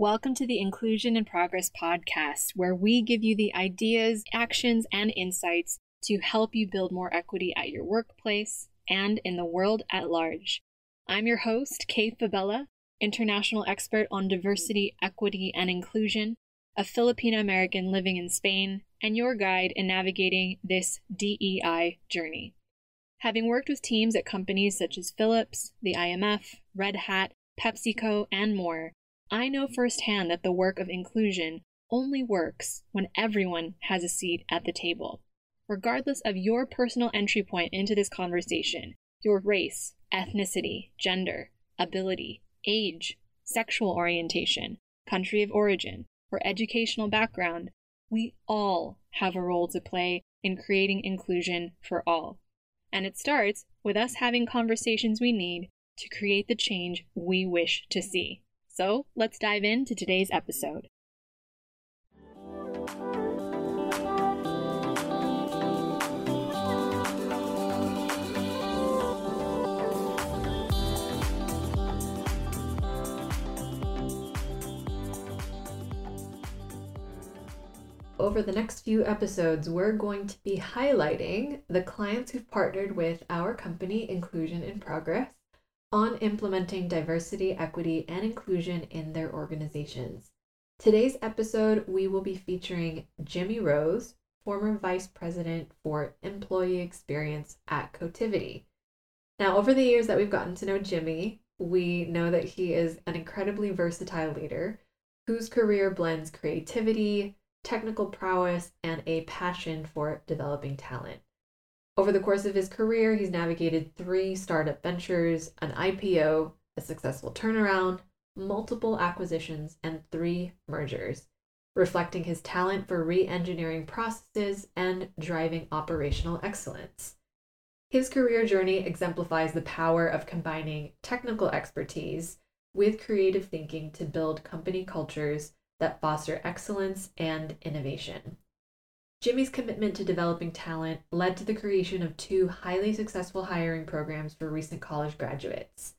Welcome to the Inclusion in Progress podcast, where we give you the ideas, actions, and insights to help you build more equity at your workplace and in the world at large. I'm your host, Kay Fabella, international expert on diversity, equity, and inclusion, a Filipino American living in Spain, and your guide in navigating this DEI journey. Having worked with teams at companies such as Philips, the IMF, Red Hat, PepsiCo, and more, I know firsthand that the work of inclusion only works when everyone has a seat at the table. Regardless of your personal entry point into this conversation, your race, ethnicity, gender, ability, age, sexual orientation, country of origin, or educational background, we all have a role to play in creating inclusion for all. And it starts with us having conversations we need to create the change we wish to see. So let's dive into today's episode. over the next few episodes, we're going to be highlighting the clients who've partnered with our company, Inclusion in Progress, on implementing diversity, equity, and inclusion in their organizations. Today's episode, we will be featuring Jimmy Rose, former Vice President for Employee Experience at Cotiviti. Now, over the years that we've gotten to know Jimmy, we know that he is an incredibly versatile leader whose career blends creativity, technical prowess, and a passion for developing talent. Over the course of his career, he's navigated three startup ventures, an IPO, a successful turnaround, multiple acquisitions, and three mergers, reflecting his talent for re engineering processes and driving operational excellence. His career journey exemplifies the power of combining technical expertise with creative thinking to build company cultures that foster excellence and innovation. Jimmy's commitment to developing talent led to the creation of two highly successful hiring programs for recent college graduates.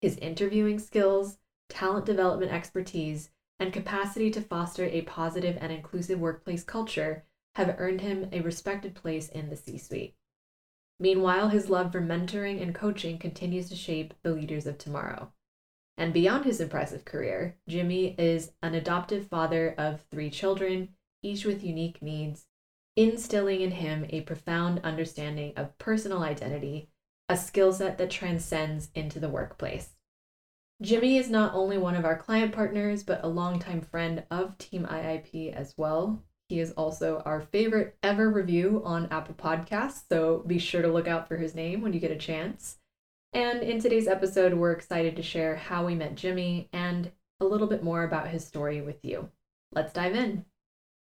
His interviewing skills, talent development expertise, and capacity to foster a positive and inclusive workplace culture have earned him a respected place in the C suite. Meanwhile, his love for mentoring and coaching continues to shape the leaders of tomorrow. And beyond his impressive career, Jimmy is an adoptive father of three children, each with unique needs, instilling in him a profound understanding of personal identity, a skill set that transcends into the workplace. Jimmy is not only one of our client partners, but a longtime friend of Team IIP as well. He is also our favorite ever review on Apple Podcasts, so be sure to look out for his name when you get a chance. And in today's episode, we're excited to share how we met Jimmy and a little bit more about his story with you. Let's dive in.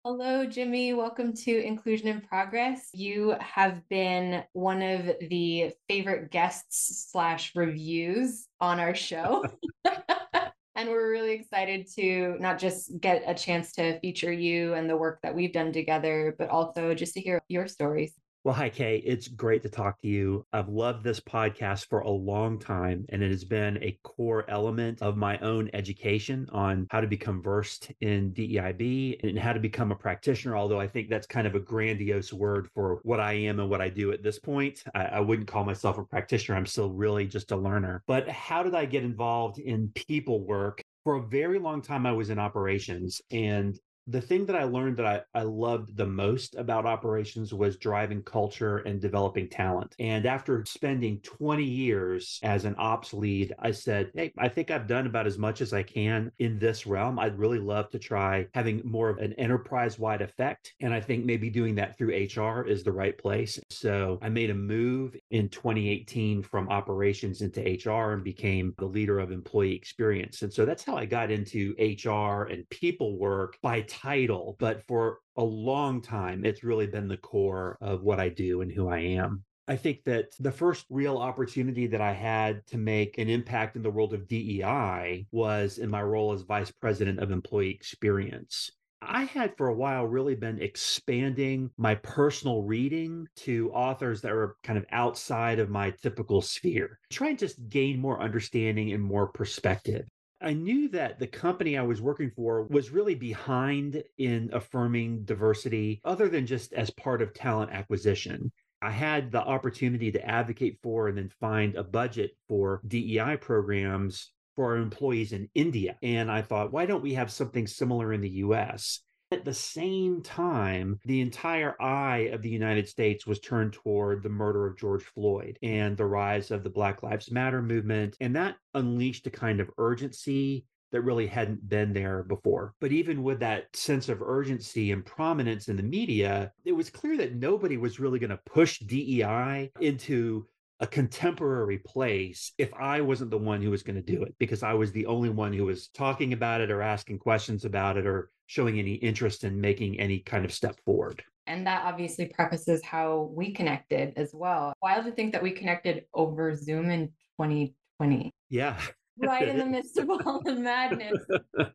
Hello, Jimmy. Welcome to Inclusion in Progress. You have been one of the favorite guests slash reviews on our show. and we're really excited to not just get a chance to feature you and the work that we've done together, but also just to hear your stories. Well, hi, Kay. It's great to talk to you. I've loved this podcast for a long time, and it has been a core element of my own education on how to become versed in DEIB and how to become a practitioner. Although I think that's kind of a grandiose word for what I am and what I do at this point. I, I wouldn't call myself a practitioner. I'm still really just a learner. But how did I get involved in people work? for a very long time i was in operations and the thing that I learned that I, I loved the most about operations was driving culture and developing talent. And after spending 20 years as an ops lead, I said, Hey, I think I've done about as much as I can in this realm. I'd really love to try having more of an enterprise wide effect. And I think maybe doing that through HR is the right place. So I made a move in 2018 from operations into HR and became the leader of employee experience. And so that's how I got into HR and people work by title, but for a long time, it's really been the core of what I do and who I am. I think that the first real opportunity that I had to make an impact in the world of DEI was in my role as vice president of employee experience. I had for a while really been expanding my personal reading to authors that were kind of outside of my typical sphere, trying to gain more understanding and more perspective. I knew that the company I was working for was really behind in affirming diversity, other than just as part of talent acquisition. I had the opportunity to advocate for and then find a budget for DEI programs for our employees in India. And I thought, why don't we have something similar in the US? At the same time, the entire eye of the United States was turned toward the murder of George Floyd and the rise of the Black Lives Matter movement. And that unleashed a kind of urgency that really hadn't been there before. But even with that sense of urgency and prominence in the media, it was clear that nobody was really going to push DEI into a contemporary place if I wasn't the one who was going to do it because I was the only one who was talking about it or asking questions about it or showing any interest in making any kind of step forward. And that obviously prefaces how we connected as well. Wild to think that we connected over Zoom in 2020. Yeah right in the midst of all the madness.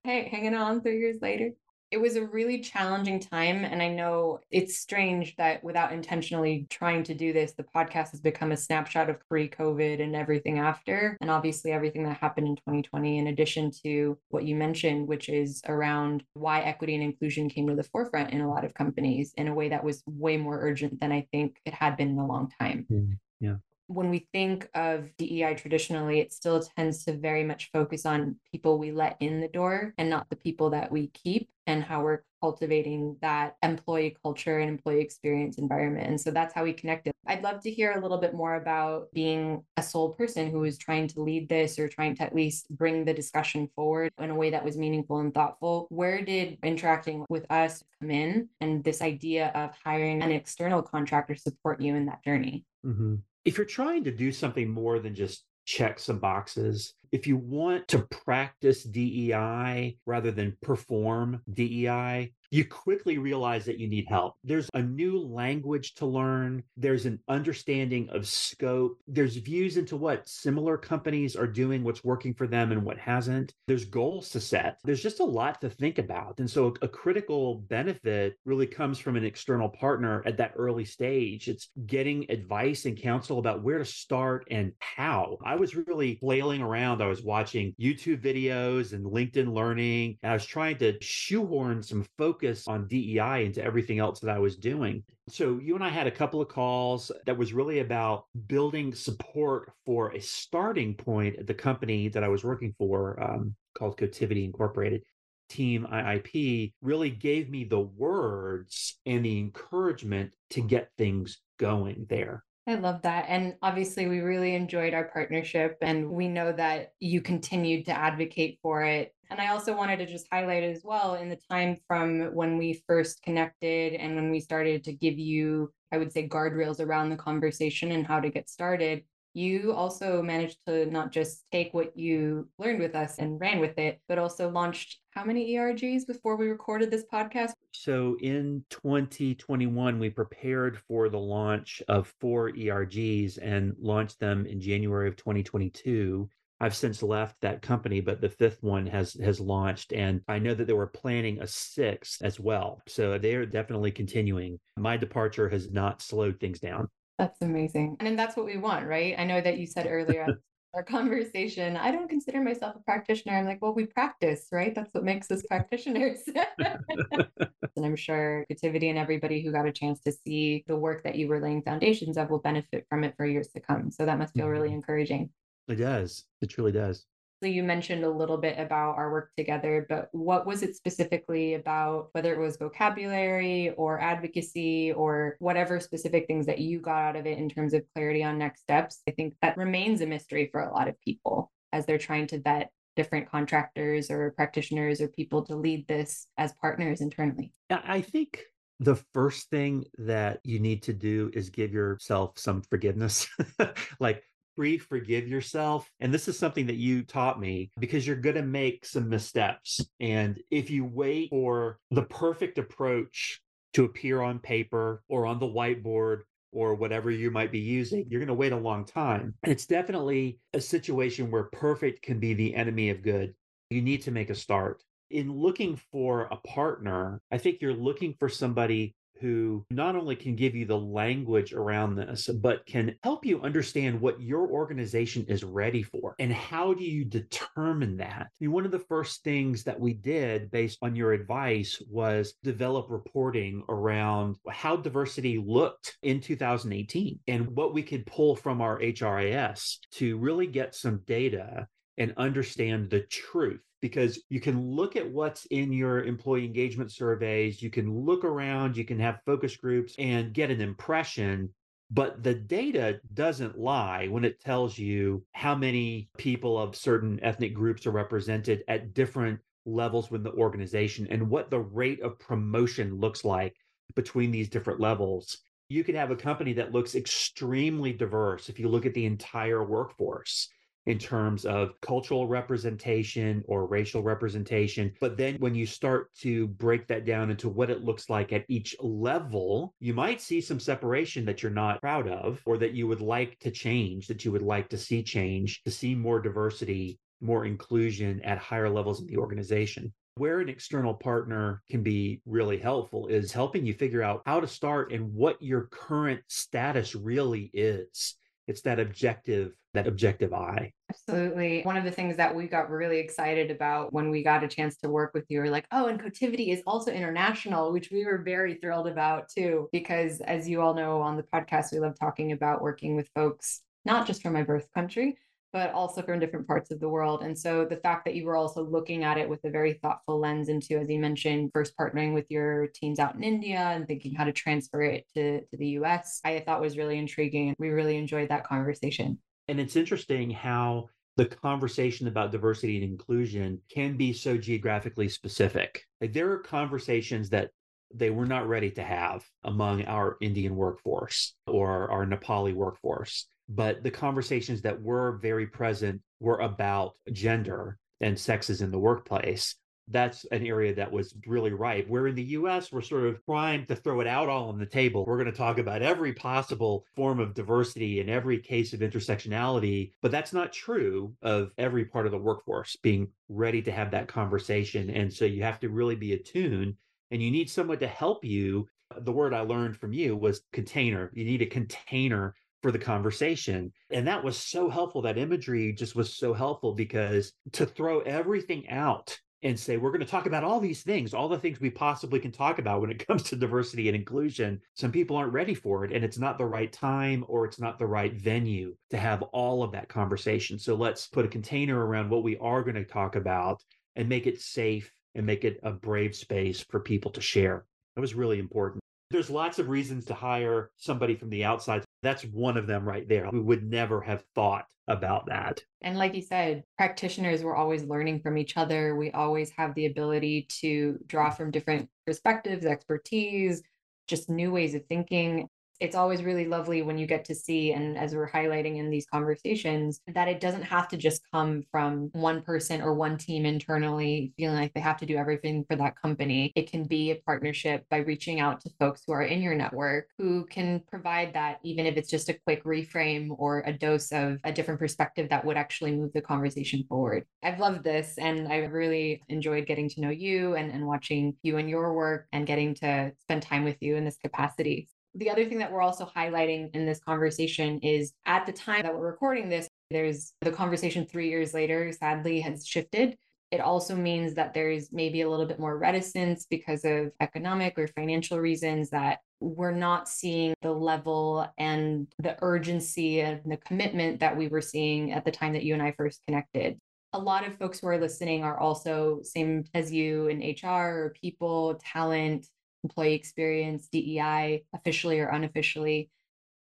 hey, hanging on three years later. It was a really challenging time. And I know it's strange that without intentionally trying to do this, the podcast has become a snapshot of pre COVID and everything after. And obviously, everything that happened in 2020, in addition to what you mentioned, which is around why equity and inclusion came to the forefront in a lot of companies in a way that was way more urgent than I think it had been in a long time. Mm, yeah when we think of DEI traditionally, it still tends to very much focus on people we let in the door and not the people that we keep and how we're cultivating that employee culture and employee experience environment. And so that's how we connected. I'd love to hear a little bit more about being a sole person who was trying to lead this or trying to at least bring the discussion forward in a way that was meaningful and thoughtful. Where did interacting with us come in and this idea of hiring an external contractor support you in that journey? Mm-hmm if you're trying to do something more than just check some boxes, if you want to practice DEI rather than perform DEI, you quickly realize that you need help. There's a new language to learn, there's an understanding of scope, there's views into what similar companies are doing, what's working for them and what hasn't. There's goals to set. There's just a lot to think about. And so a critical benefit really comes from an external partner at that early stage. It's getting advice and counsel about where to start and how. I was really flailing around. I was watching YouTube videos and LinkedIn Learning. And I was trying to shoehorn some focus focus on DEI into everything else that I was doing. So you and I had a couple of calls that was really about building support for a starting point at the company that I was working for um, called Cotiviti Incorporated. Team IIP really gave me the words and the encouragement to get things going there. I love that. And obviously, we really enjoyed our partnership, and we know that you continued to advocate for it and I also wanted to just highlight as well in the time from when we first connected and when we started to give you, I would say, guardrails around the conversation and how to get started. You also managed to not just take what you learned with us and ran with it, but also launched how many ERGs before we recorded this podcast? So in 2021, we prepared for the launch of four ERGs and launched them in January of 2022. I've since left that company, but the fifth one has has launched, and I know that they were planning a sixth as well. So they are definitely continuing. My departure has not slowed things down. That's amazing, and that's what we want, right? I know that you said earlier. our conversation, I don't consider myself a practitioner. I'm like, well, we practice, right? That's what makes us practitioners. and I'm sure Cotiviti and everybody who got a chance to see the work that you were laying foundations of will benefit from it for years to come. So that must feel really mm-hmm. encouraging. It does. It truly does. So you mentioned a little bit about our work together, but what was it specifically about, whether it was vocabulary or advocacy or whatever specific things that you got out of it in terms of clarity on next steps? I think that remains a mystery for a lot of people as they're trying to vet different contractors or practitioners or people to lead this as partners internally. I think the first thing that you need to do is give yourself some forgiveness. like free forgive yourself and this is something that you taught me because you're going to make some missteps and if you wait for the perfect approach to appear on paper or on the whiteboard or whatever you might be using, you're going to wait a long time. And it's definitely a situation where perfect can be the enemy of good. You need to make a start. In looking for a partner, I think you're looking for somebody who not only can give you the language around this, but can help you understand what your organization is ready for and how do you determine that. I mean, one of the first things that we did based on your advice was develop reporting around how diversity looked in 2018 and what we could pull from our HRIS to really get some data and understand the truth because you can look at what's in your employee engagement surveys, you can look around, you can have focus groups and get an impression. But the data doesn't lie when it tells you how many people of certain ethnic groups are represented at different levels within the organization and what the rate of promotion looks like between these different levels. You could have a company that looks extremely diverse if you look at the entire workforce in terms of cultural representation or racial representation. But then when you start to break that down into what it looks like at each level, you might see some separation that you're not proud of or that you would like to change, that you would like to see change, to see more diversity, more inclusion at higher levels in the organization. Where an external partner can be really helpful is helping you figure out how to start and what your current status really is it's that objective that objective eye absolutely one of the things that we got really excited about when we got a chance to work with you were like oh and cotiviti is also international which we were very thrilled about too because as you all know on the podcast we love talking about working with folks not just from my birth country but also from different parts of the world. And so the fact that you were also looking at it with a very thoughtful lens into, as you mentioned, first partnering with your teams out in India and thinking how to transfer it to, to the US, I thought was really intriguing. We really enjoyed that conversation. And it's interesting how the conversation about diversity and inclusion can be so geographically specific. Like there are conversations that they were not ready to have among our Indian workforce or our Nepali workforce but the conversations that were very present were about gender and sexes in the workplace. That's an area that was really ripe. Where in the US, we're sort of primed to throw it out all on the table. We're going to talk about every possible form of diversity and every case of intersectionality, but that's not true of every part of the workforce being ready to have that conversation. And so you have to really be attuned and you need someone to help you. The word I learned from you was container. You need a container for the conversation. And that was so helpful. That imagery just was so helpful because to throw everything out and say, we're going to talk about all these things, all the things we possibly can talk about when it comes to diversity and inclusion. Some people aren't ready for it, and it's not the right time or it's not the right venue to have all of that conversation. So let's put a container around what we are going to talk about and make it safe and make it a brave space for people to share. That was really important. There's lots of reasons to hire somebody from the outside. That's one of them right there. We would never have thought about that. And like you said, practitioners, we're always learning from each other. We always have the ability to draw from different perspectives, expertise, just new ways of thinking it's always really lovely when you get to see, and as we're highlighting in these conversations, that it doesn't have to just come from one person or one team internally feeling like they have to do everything for that company. It can be a partnership by reaching out to folks who are in your network who can provide that, even if it's just a quick reframe or a dose of a different perspective that would actually move the conversation forward. I've loved this and I've really enjoyed getting to know you and, and watching you and your work and getting to spend time with you in this capacity the other thing that we're also highlighting in this conversation is at the time that we're recording this, there's the conversation three years later, sadly, has shifted. It also means that there's maybe a little bit more reticence because of economic or financial reasons that we're not seeing the level and the urgency and the commitment that we were seeing at the time that you and I first connected. A lot of folks who are listening are also same as you in HR or people, talent, employee experience, DEI, officially or unofficially.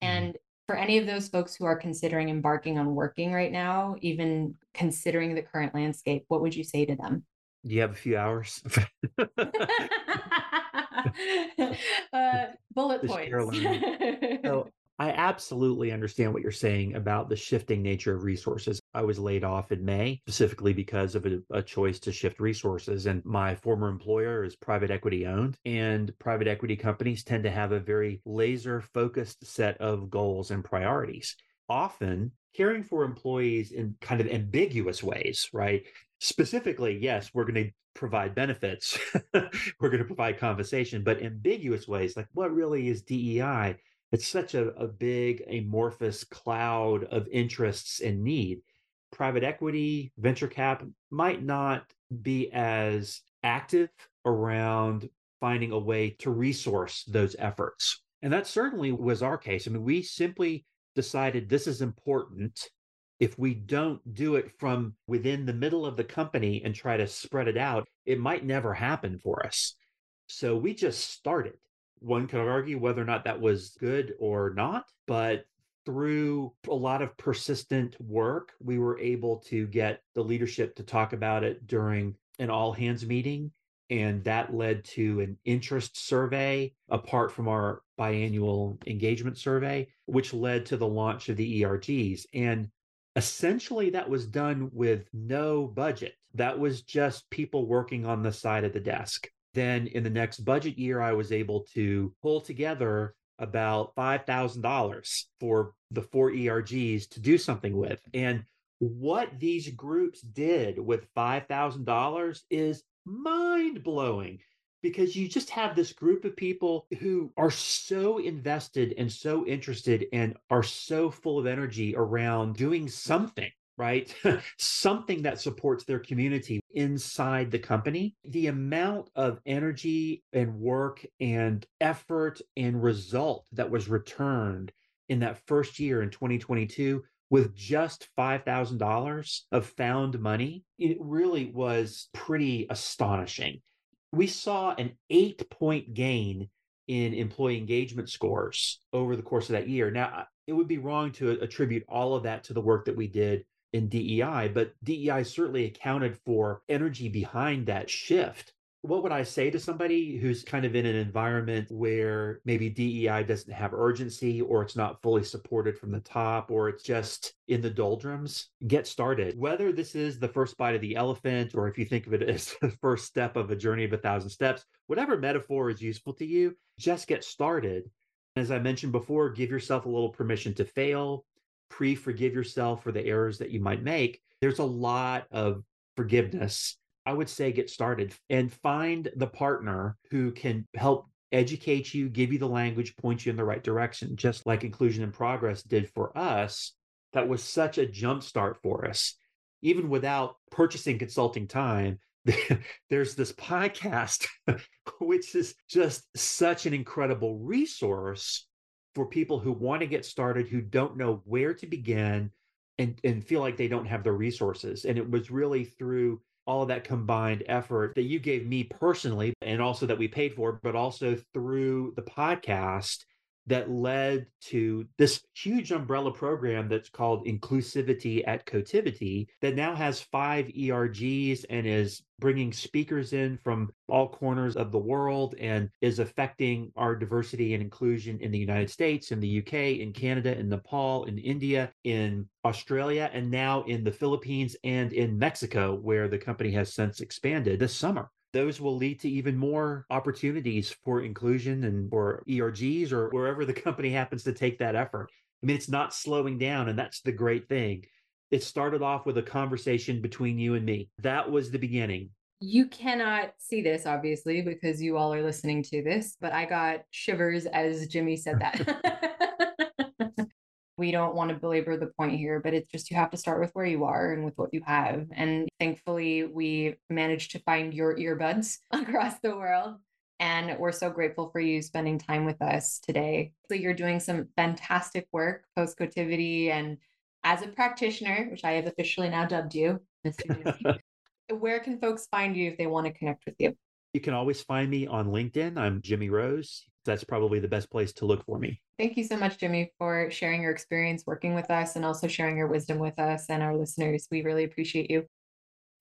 Mm-hmm. And for any of those folks who are considering embarking on working right now, even considering the current landscape, what would you say to them? Do you have a few hours? uh, bullet points. so I absolutely understand what you're saying about the shifting nature of resources. I was laid off in May specifically because of a, a, choice to shift resources. And my former employer is private equity owned, and private equity companies tend to have a very laser focused set of goals and priorities. Often, caring for employees in kind of ambiguous ways, right? Specifically, yes, we're going to provide benefits. We're going to provide conversation, but ambiguous ways like what really is DEI? It's such a, a big amorphous cloud of interests and need. Private equity, venture cap might not be as active around finding a way to resource those efforts. And that certainly was our case. I mean, we simply decided this is important. If we don't do it from within the middle of the company and try to spread it out, it might never happen for us. So we just started. One could argue whether or not that was good or not, but through a lot of persistent work, we were able to get the leadership to talk about it during an all hands meeting. And that led to an interest survey apart from our biannual engagement survey, which led to the launch of the ERGs. And essentially, that was done with no budget. That was just people working on the side of the desk. Then in the next budget year, I was able to pull together about $5,000 for the four ERGs to do something with. And what these groups did with $5,000 is mind blowing because you just have this group of people who are so invested and so interested and are so full of energy around doing something right? Something that supports their community inside the company. The amount of energy and work and effort and result that was returned in that first year in 2022 with just $5,000 of found money, it really was pretty astonishing. We saw an eight point gain in employee engagement scores over the course of that year. Now, it would be wrong to attribute all of that to the work that we did in DEI, but DEI certainly accounted for energy behind that shift. What would I say to somebody who's kind of in an environment where maybe DEI doesn't have urgency or it's not fully supported from the top or it's just in the doldrums? Get started. Whether this is the first bite of the elephant or if you think of it as the first step of a journey of a thousand steps, whatever metaphor is useful to you, just get started. As I mentioned before, give yourself a little permission to fail, pre forgive yourself for the errors that you might make, there's a lot of forgiveness. I would say get started and find the partner who can help educate you, give you the language, point you in the right direction, just like Inclusion in Progress did for us. That was such a jumpstart for us. Even without purchasing consulting time, there's this podcast, which is just such an incredible resource for people who want to get started, who don't know where to begin and, and feel like they don't have the resources. And it was really through all of that combined effort that you gave me personally, and also that we paid for, but also through the podcast that led to this huge umbrella program that's called Inclusivity at Cotiviti that now has five ERGs and is bringing speakers in from all corners of the world and is affecting our diversity and inclusion in the United States, in the UK, in Canada, in Nepal, in India, in Australia, and now in the Philippines and in Mexico, where the company has since expanded this summer those will lead to even more opportunities for inclusion and for ERGs or wherever the company happens to take that effort. I mean, it's not slowing down, and that's the great thing. It started off with a conversation between you and me. That was the beginning. You cannot see this, obviously, because you all are listening to this, but I got shivers as Jimmy said that. we don't want to belabor the point here, but it's just you have to start with where you are and with what you have. And thankfully, we managed to find your earbuds across the world. And we're so grateful for you spending time with us today. So, you're doing some fantastic work post Cotiviti and as a practitioner, which I have officially now dubbed you, where can folks find you if they want to connect with you? You can always find me on LinkedIn. I'm Jimmy Rose. That's probably the best place to look for me. Thank you so much, Jimmy, for sharing your experience working with us and also sharing your wisdom with us and our listeners. We really appreciate you.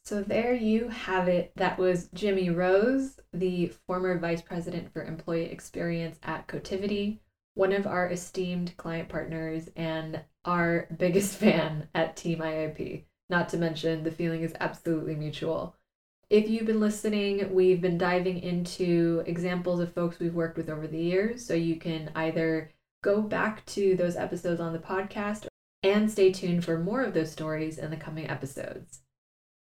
So, there you have it. That was Jimmy Rose, the former Vice President for Employee Experience at Cotiviti, one of our esteemed client partners and our biggest fan at Team IIP. Not to mention, the feeling is absolutely mutual. If you've been listening, we've been diving into examples of folks we've worked with over the years. So you can either go back to those episodes on the podcast and stay tuned for more of those stories in the coming episodes.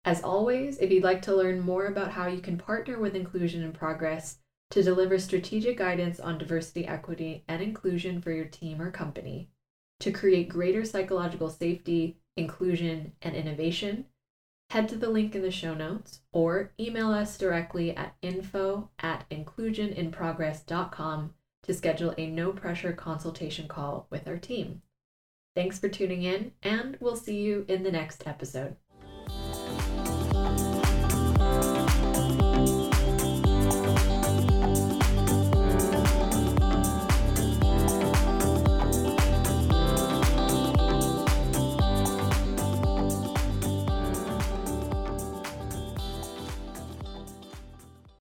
As always, if you'd like to learn more about how you can partner with Inclusion in Progress to deliver strategic guidance on diversity, equity, and inclusion for your team or company, to create greater psychological safety, inclusion, and innovation, head to the link in the show notes or email us directly at info at inclusioninprogress.com to schedule a no pressure consultation call with our team. Thanks for tuning in, and we'll see you in the next episode.